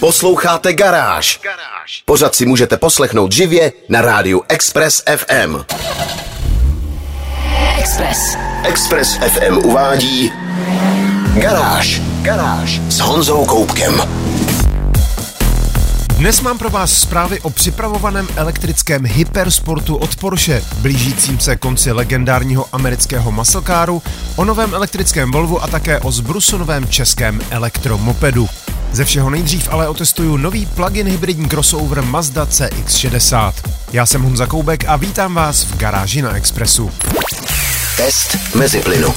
Posloucháte Garáž. Pořád si můžete poslechnout živě na rádiu Express FM. Express. Express FM uvádí Garáž. Garáž s Honzou Koupkem. Dnes mám pro vás zprávy o připravovaném elektrickém hypersportu od Porsche, blížícím se konci legendárního amerického muscle caru, o novém elektrickém Volvu a také o zbrusunovém českém elektromopedu. Ze všeho nejdřív ale otestuju nový plug-in hybridní crossover Mazda CX-60. Já jsem Honza Koubek a vítám vás v garáži na Expressu. Test mezi plynu.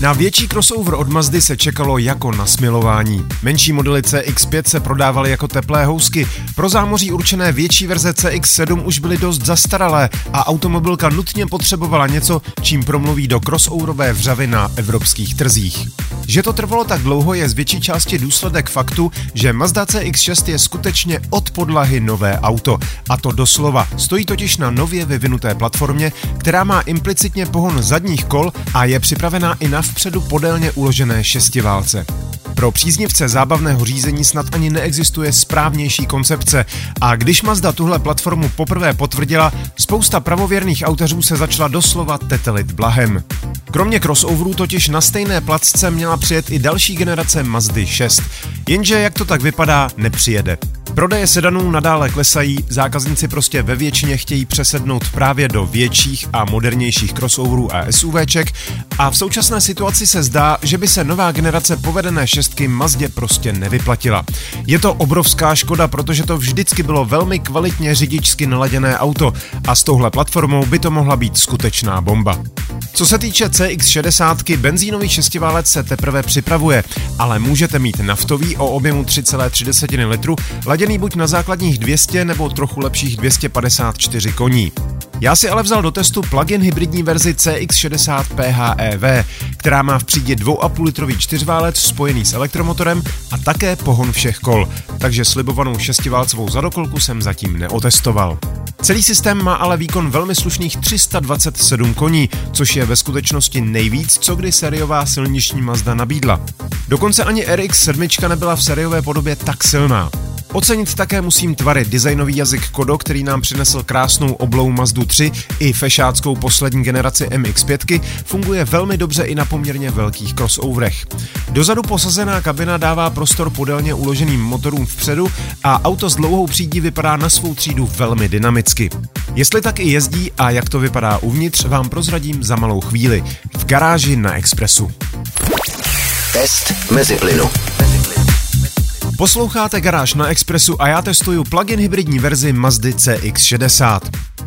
Na větší crossover od Mazdy se čekalo jako na smilování. Menší modely CX-5 se prodávaly jako teplé housky. Pro zámoří určené větší verze CX-7 už byly dost zastaralé a automobilka nutně potřebovala něco, čím promluví do crossoverové vřavy na evropských trzích. Že to trvalo tak dlouho je z větší části důsledek faktu, že Mazda CX-6 je skutečně od podlahy nové auto. A to doslova. Stojí totiž na nově vyvinuté platformě, která má implicitně pohon zadních kol a je připravená i na vpředu podélně uložené šestiválce. Pro příznivce zábavného řízení snad ani neexistuje správnější koncepce a když Mazda tuhle platformu poprvé potvrdila, spousta pravověrných autařů se začala doslova tetelit blahem. Kromě crossoverů totiž na stejné placce měla přijet i další generace Mazdy 6, jenže jak to tak vypadá, nepřijede. Prodeje sedanů nadále klesají, zákazníci prostě ve většině chtějí přesednout právě do větších a modernějších crossoverů a SUVček a v současné situaci se zdá, že by se nová generace povedené šestky Mazdě prostě nevyplatila. Je to obrovská škoda, protože to vždycky bylo velmi kvalitně řidičsky naladěné auto a s touhle platformou by to mohla být skutečná bomba. Co se týče CX60, benzínový šestiválec se teprve připravuje, ale můžete mít naftový o objemu 3,3 litru, laděný buď na základních 200 nebo trochu lepších 254 koní. Já si ale vzal do testu plug-in hybridní verzi CX60 PHEV, která má v přídě 2,5 litrový čtyřválec spojený s elektromotorem a také pohon všech kol, takže slibovanou šestiválcovou zadokolku jsem zatím neotestoval. Celý systém má ale výkon velmi slušných 327 koní, což je ve skutečnosti nejvíc, co kdy sériová silniční Mazda nabídla. Dokonce ani RX-7 nebyla v sériové podobě tak silná. Ocenit také musím tvary designový jazyk Kodo, který nám přinesl krásnou oblou Mazdu 3 i fešáckou poslední generaci MX-5, funguje velmi dobře i na poměrně velkých crossoverech. Dozadu posazená kabina dává prostor podélně uloženým motorům vpředu a auto s dlouhou přídí vypadá na svou třídu velmi dynamicky. Jestli tak i jezdí a jak to vypadá uvnitř, vám prozradím za malou chvíli v garáži na Expressu. Test mezi plynu. Posloucháte Garáž na Expressu a já testuju plug-in hybridní verzi Mazdy CX-60.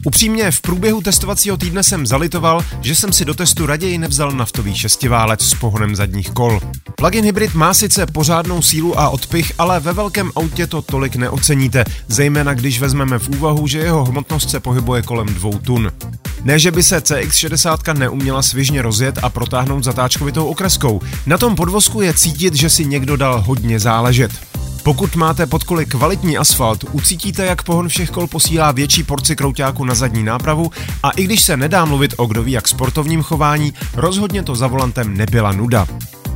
Upřímně, v průběhu testovacího týdne jsem zalitoval, že jsem si do testu raději nevzal naftový šestiválec s pohonem zadních kol. Plug-in hybrid má sice pořádnou sílu a odpich, ale ve velkém autě to tolik neoceníte, zejména když vezmeme v úvahu, že jeho hmotnost se pohybuje kolem dvou tun. Ne, že by se CX60 neuměla svižně rozjet a protáhnout zatáčkovitou okreskou. Na tom podvozku je cítit, že si někdo dal hodně záležet. Pokud máte pod koly kvalitní asfalt, ucítíte, jak pohon všech kol posílá větší porci krouťáku na zadní nápravu a i když se nedá mluvit o kdo ví jak sportovním chování, rozhodně to za volantem nebyla nuda.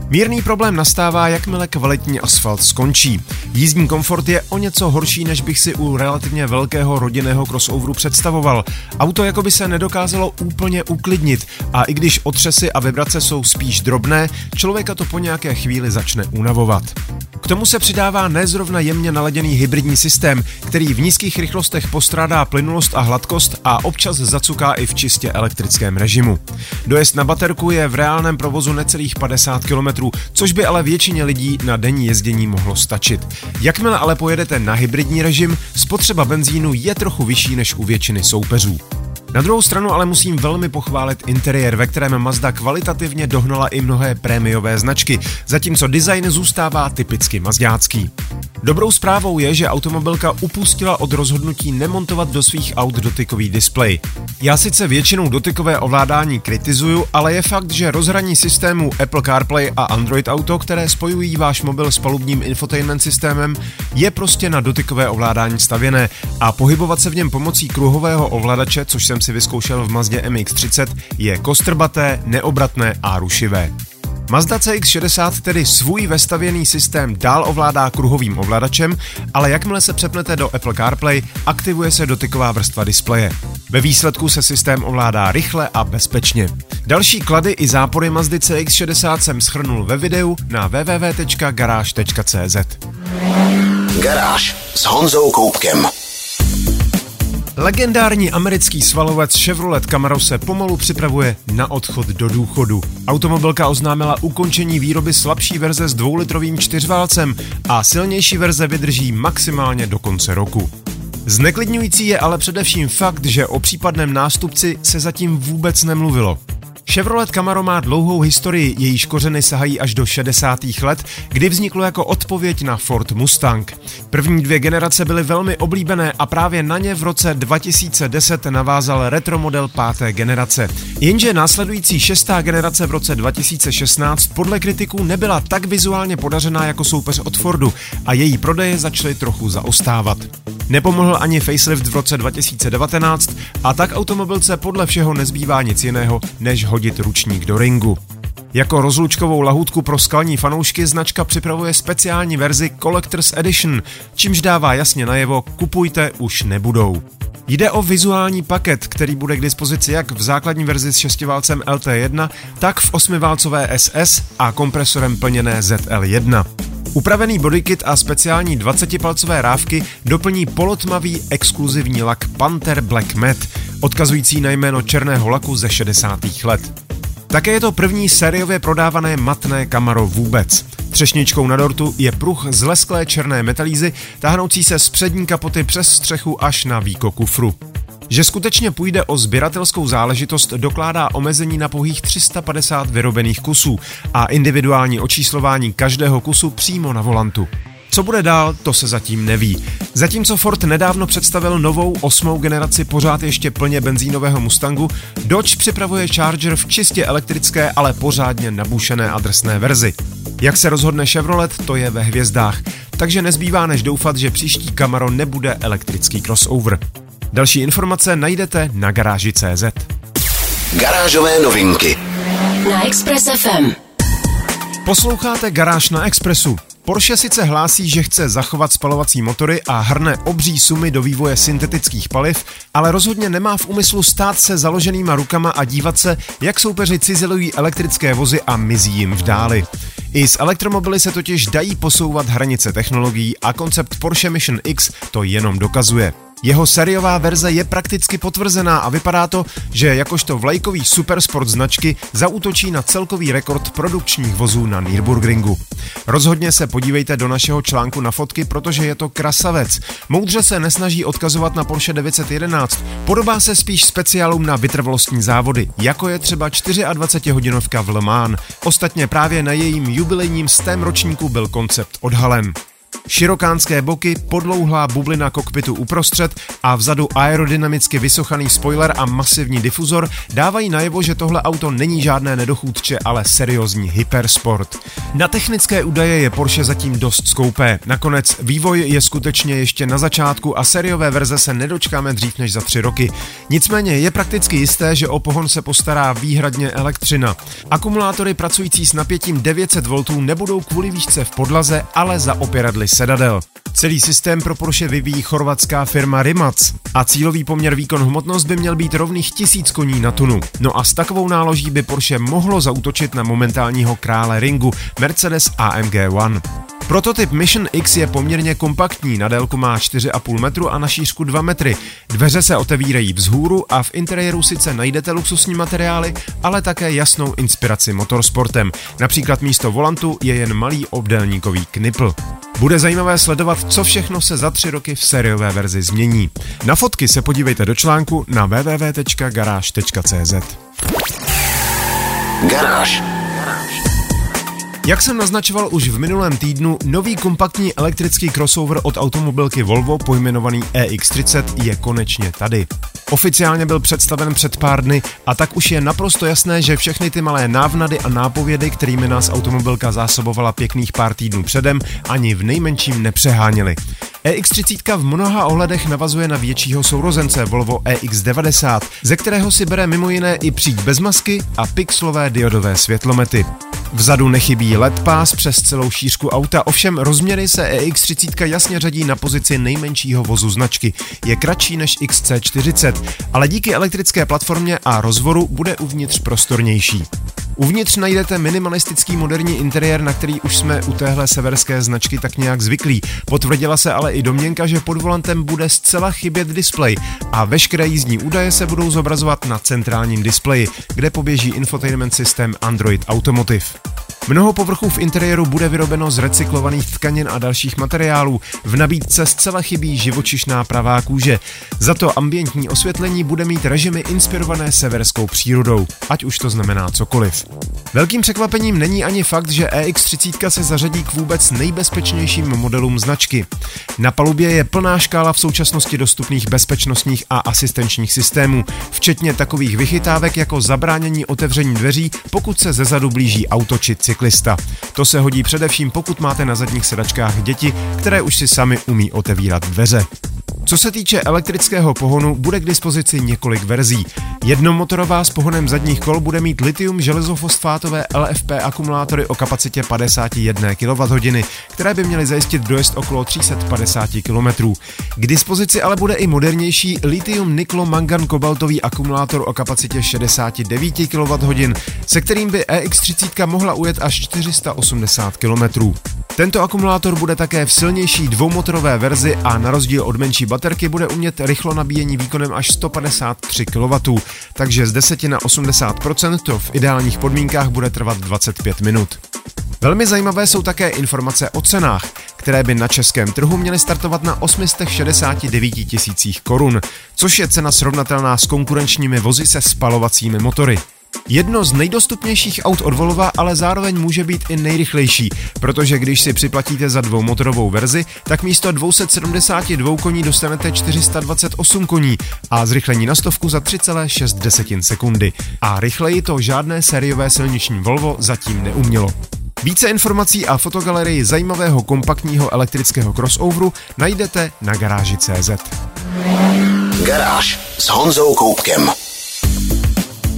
Mírný problém nastává, jakmile kvalitní asfalt skončí. Jízdní komfort je o něco horší, než bych si u relativně velkého rodinného crossoveru představoval. Auto jako by se nedokázalo úplně uklidnit a i když otřesy a vibrace jsou spíš drobné, člověka to po nějaké chvíli začne unavovat. K tomu se přidává nezrovna jemně naladěný hybridní systém, který v nízkých rychlostech postrádá plynulost a hladkost a občas zacuká i v čistě elektrickém režimu. Dojezd na baterku je v reálném provozu necelých 50 km, což by ale většině lidí na denní jezdění mohlo stačit. Jakmile ale pojedete na hybridní režim, spotřeba benzínu je trochu vyšší než u většiny soupeřů. Na druhou stranu ale musím velmi pochválit interiér, ve kterém Mazda kvalitativně dohnala i mnohé prémiové značky, zatímco design zůstává typicky mazdácký. Dobrou zprávou je, že automobilka upustila od rozhodnutí nemontovat do svých aut dotykový displej. Já sice většinou dotykové ovládání kritizuju, ale je fakt, že rozhraní systému Apple CarPlay a Android Auto, které spojují váš mobil s palubním infotainment systémem, je prostě na dotykové ovládání stavěné a pohybovat se v něm pomocí kruhového ovladače, což jsem si vyzkoušel v Mazdě MX-30, je kostrbaté, neobratné a rušivé. Mazda CX-60 tedy svůj vestavěný systém dál ovládá kruhovým ovladačem, ale jakmile se přepnete do Apple CarPlay, aktivuje se dotyková vrstva displeje. Ve výsledku se systém ovládá rychle a bezpečně. Další klady i zápory Mazdy CX-60 jsem schrnul ve videu na www.garage.cz. Garáž s Honzou Koupkem. Legendární americký svalovec Chevrolet Camaro se pomalu připravuje na odchod do důchodu. Automobilka oznámila ukončení výroby slabší verze s dvoulitrovým čtyřválcem a silnější verze vydrží maximálně do konce roku. Zneklidňující je ale především fakt, že o případném nástupci se zatím vůbec nemluvilo. Chevrolet Camaro má dlouhou historii, jejíž kořeny sahají až do 60. let, kdy vzniklo jako odpověď na Ford Mustang. První dvě generace byly velmi oblíbené a právě na ně v roce 2010 navázal retromodel páté generace. Jenže následující šestá generace v roce 2016 podle kritiků nebyla tak vizuálně podařená jako soupeř od Fordu a její prodeje začaly trochu zaostávat. Nepomohl ani facelift v roce 2019 a tak automobilce podle všeho nezbývá nic jiného, než hodit ručník do ringu. Jako rozlučkovou lahůdku pro skalní fanoušky značka připravuje speciální verzi Collector's Edition, čímž dává jasně najevo, kupujte už nebudou. Jde o vizuální paket, který bude k dispozici jak v základní verzi s šestiválcem LT1, tak v osmiválcové SS a kompresorem plněné ZL1. Upravený bodykit a speciální 20-palcové rávky doplní polotmavý exkluzivní lak Panther Black Matte, odkazující na jméno černého laku ze 60. let. Také je to první sériově prodávané matné Camaro vůbec. Třešničkou na dortu je pruh z lesklé černé metalízy, táhnoucí se z přední kapoty přes střechu až na výko kufru. Že skutečně půjde o sběratelskou záležitost, dokládá omezení na pouhých 350 vyrobených kusů a individuální očíslování každého kusu přímo na volantu. Co bude dál, to se zatím neví. Zatímco Ford nedávno představil novou osmou generaci pořád ještě plně benzínového Mustangu, Dodge připravuje Charger v čistě elektrické, ale pořádně nabušené adresné verzi. Jak se rozhodne Chevrolet, to je ve hvězdách, takže nezbývá než doufat, že příští Camaro nebude elektrický crossover. Další informace najdete na garáži.cz. Garážové novinky Na Express FM. Posloucháte Garáž na Expressu. Porsche sice hlásí, že chce zachovat spalovací motory a hrne obří sumy do vývoje syntetických paliv, ale rozhodně nemá v úmyslu stát se založenýma rukama a dívat se, jak soupeři cizelují elektrické vozy a mizí jim v dáli. I s elektromobily se totiž dají posouvat hranice technologií a koncept Porsche Mission X to jenom dokazuje. Jeho sériová verze je prakticky potvrzená a vypadá to, že jakožto vlajkový supersport značky zautočí na celkový rekord produkčních vozů na Nürburgringu. Rozhodně se podívejte do našeho článku na fotky, protože je to krasavec. Moudře se nesnaží odkazovat na Porsche 911, podobá se spíš speciálům na vytrvalostní závody, jako je třeba 24-hodinovka v Le Mans. Ostatně právě na jejím jubilejním stém ročníku byl koncept odhalen. Širokánské boky, podlouhlá bublina kokpitu uprostřed a vzadu aerodynamicky vysochaný spoiler a masivní difuzor dávají najevo, že tohle auto není žádné nedochůdče, ale seriózní hypersport. Na technické údaje je Porsche zatím dost skoupé. Nakonec vývoj je skutečně ještě na začátku a sériové verze se nedočkáme dřív než za tři roky. Nicméně je prakticky jisté, že o pohon se postará výhradně elektřina. Akumulátory pracující s napětím 900 V nebudou kvůli výšce v podlaze, ale za Citadel. Celý systém pro Porsche vyvíjí chorvatská firma Rimac a cílový poměr výkon-hmotnost by měl být rovných tisíc koní na tunu. No a s takovou náloží by Porsche mohlo zautočit na momentálního krále ringu Mercedes AMG One. Prototyp Mission X je poměrně kompaktní, na délku má 4,5 metru a na šířku 2 metry. Dveře se otevírají vzhůru a v interiéru sice najdete luxusní materiály, ale také jasnou inspiraci motorsportem. Například místo volantu je jen malý obdélníkový knipl. Bude zajímavé sledovat, co všechno se za tři roky v sériové verzi změní. Na fotky se podívejte do článku na www.garage.cz. Garáž. Jak jsem naznačoval už v minulém týdnu, nový kompaktní elektrický crossover od automobilky Volvo pojmenovaný EX30 je konečně tady. Oficiálně byl představen před pár dny a tak už je naprosto jasné, že všechny ty malé návnady a nápovědy, kterými nás automobilka zásobovala pěkných pár týdnů předem, ani v nejmenším nepřeháněly. EX30 v mnoha ohledech navazuje na většího sourozence Volvo EX90, ze kterého si bere mimo jiné i příď bez masky a pixelové diodové světlomety. Vzadu nechybí LED pás přes celou šířku auta, ovšem rozměry se EX30 jasně řadí na pozici nejmenšího vozu značky. Je kratší než XC40, ale díky elektrické platformě a rozvoru bude uvnitř prostornější. Uvnitř najdete minimalistický moderní interiér, na který už jsme u téhle severské značky tak nějak zvyklí. Potvrdila se ale i domněnka, že pod volantem bude zcela chybět displej a veškeré jízdní údaje se budou zobrazovat na centrálním displeji, kde poběží infotainment systém Android Automotive. Mnoho povrchů v interiéru bude vyrobeno z recyklovaných tkanin a dalších materiálů. V nabídce zcela chybí živočišná pravá kůže. Za to ambientní osvětlení bude mít režimy inspirované severskou přírodou, ať už to znamená cokoliv. Velkým překvapením není ani fakt, že EX30 se zařadí k vůbec nejbezpečnějším modelům značky. Na palubě je plná škála v současnosti dostupných bezpečnostních a asistenčních systémů, včetně takových vychytávek jako zabránění otevření dveří, pokud se zezadu blíží auto či cyklista. To se hodí především pokud máte na zadních sedačkách děti, které už si sami umí otevírat dveře. Co se týče elektrického pohonu, bude k dispozici několik verzí. Jednomotorová s pohonem zadních kol bude mít litium železofosfátové LFP akumulátory o kapacitě 51 kWh, které by měly zajistit dojezd okolo 350 km. K dispozici ale bude i modernější litium niklo mangan kobaltový akumulátor o kapacitě 69 kWh, se kterým by EX30 mohla ujet až 480 km. Tento akumulátor bude také v silnější dvoumotorové verzi a na rozdíl od menší baterky bude umět rychlo nabíjení výkonem až 153 kW, takže z 10 na 80% to v ideálních podmínkách bude trvat 25 minut. Velmi zajímavé jsou také informace o cenách, které by na českém trhu měly startovat na 869 tisících korun, což je cena srovnatelná s konkurenčními vozy se spalovacími motory. Jedno z nejdostupnějších aut od Volva ale zároveň může být i nejrychlejší, protože když si připlatíte za dvoumotorovou verzi, tak místo 272 koní dostanete 428 koní a zrychlení na stovku za 3,6 sekundy. A rychleji to žádné sériové silniční Volvo zatím neumělo. Více informací a fotogalerii zajímavého kompaktního elektrického crossoveru najdete na garáži.cz. Garáž s Honzou Koupkem.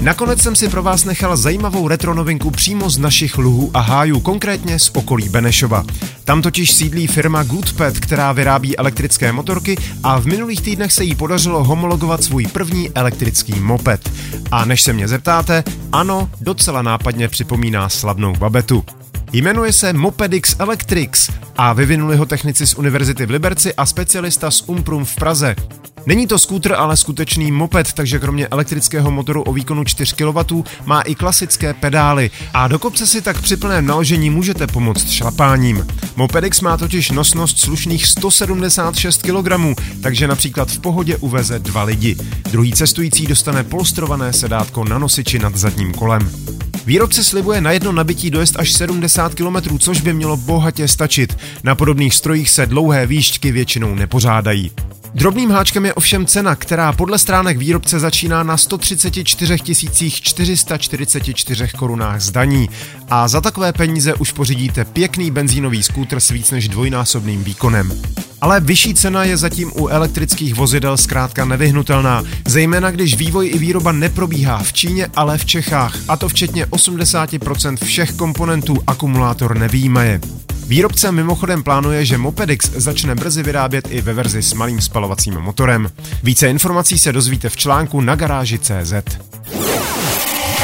Nakonec jsem si pro vás nechal zajímavou retro novinku přímo z našich luhů a hájů, konkrétně z okolí Benešova. Tam totiž sídlí firma Goodpet, která vyrábí elektrické motorky a v minulých týdnech se jí podařilo homologovat svůj první elektrický moped. A než se mě zeptáte, ano, docela nápadně připomíná slavnou babetu. Jmenuje se Mopedix Electrix a vyvinuli ho technici z Univerzity v Liberci a specialista z Umprum v Praze. Není to skútr, ale skutečný moped, takže kromě elektrického motoru o výkonu 4 kW má i klasické pedály a do kopce si tak při plném naložení můžete pomoct šlapáním. Mopedix má totiž nosnost slušných 176 kg, takže například v pohodě uveze dva lidi. Druhý cestující dostane polstrované sedátko na nosiči nad zadním kolem. Výrobce slibuje na jedno nabití dojezd až 70 km, což by mělo bohatě stačit. Na podobných strojích se dlouhé výšťky většinou nepořádají. Drobným háčkem je ovšem cena, která podle stránek výrobce začíná na 134 444 korunách zdaní. A za takové peníze už pořídíte pěkný benzínový skútr s víc než dvojnásobným výkonem. Ale vyšší cena je zatím u elektrických vozidel zkrátka nevyhnutelná, zejména když vývoj i výroba neprobíhá v Číně, ale v Čechách, a to včetně 80% všech komponentů akumulátor nevýjímaje. Výrobce mimochodem plánuje, že Mopedix začne brzy vyrábět i ve verzi s malým spalovacím motorem. Více informací se dozvíte v článku na garáži CZ.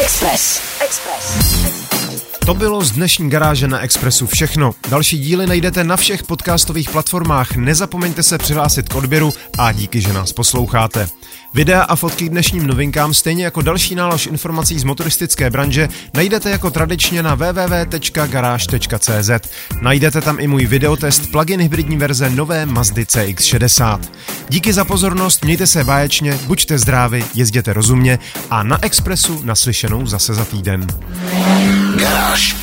Express. Express. To bylo z dnešní garáže na Expressu všechno. Další díly najdete na všech podcastových platformách. Nezapomeňte se přihlásit k odběru a díky, že nás posloucháte. Videa a fotky k dnešním novinkám, stejně jako další nálož informací z motoristické branže, najdete jako tradičně na www.garage.cz. Najdete tam i můj videotest plug-in hybridní verze nové Mazdy CX-60. Díky za pozornost, mějte se báječně, buďte zdraví, jezděte rozumně a na Expressu naslyšenou zase za týden. Garáž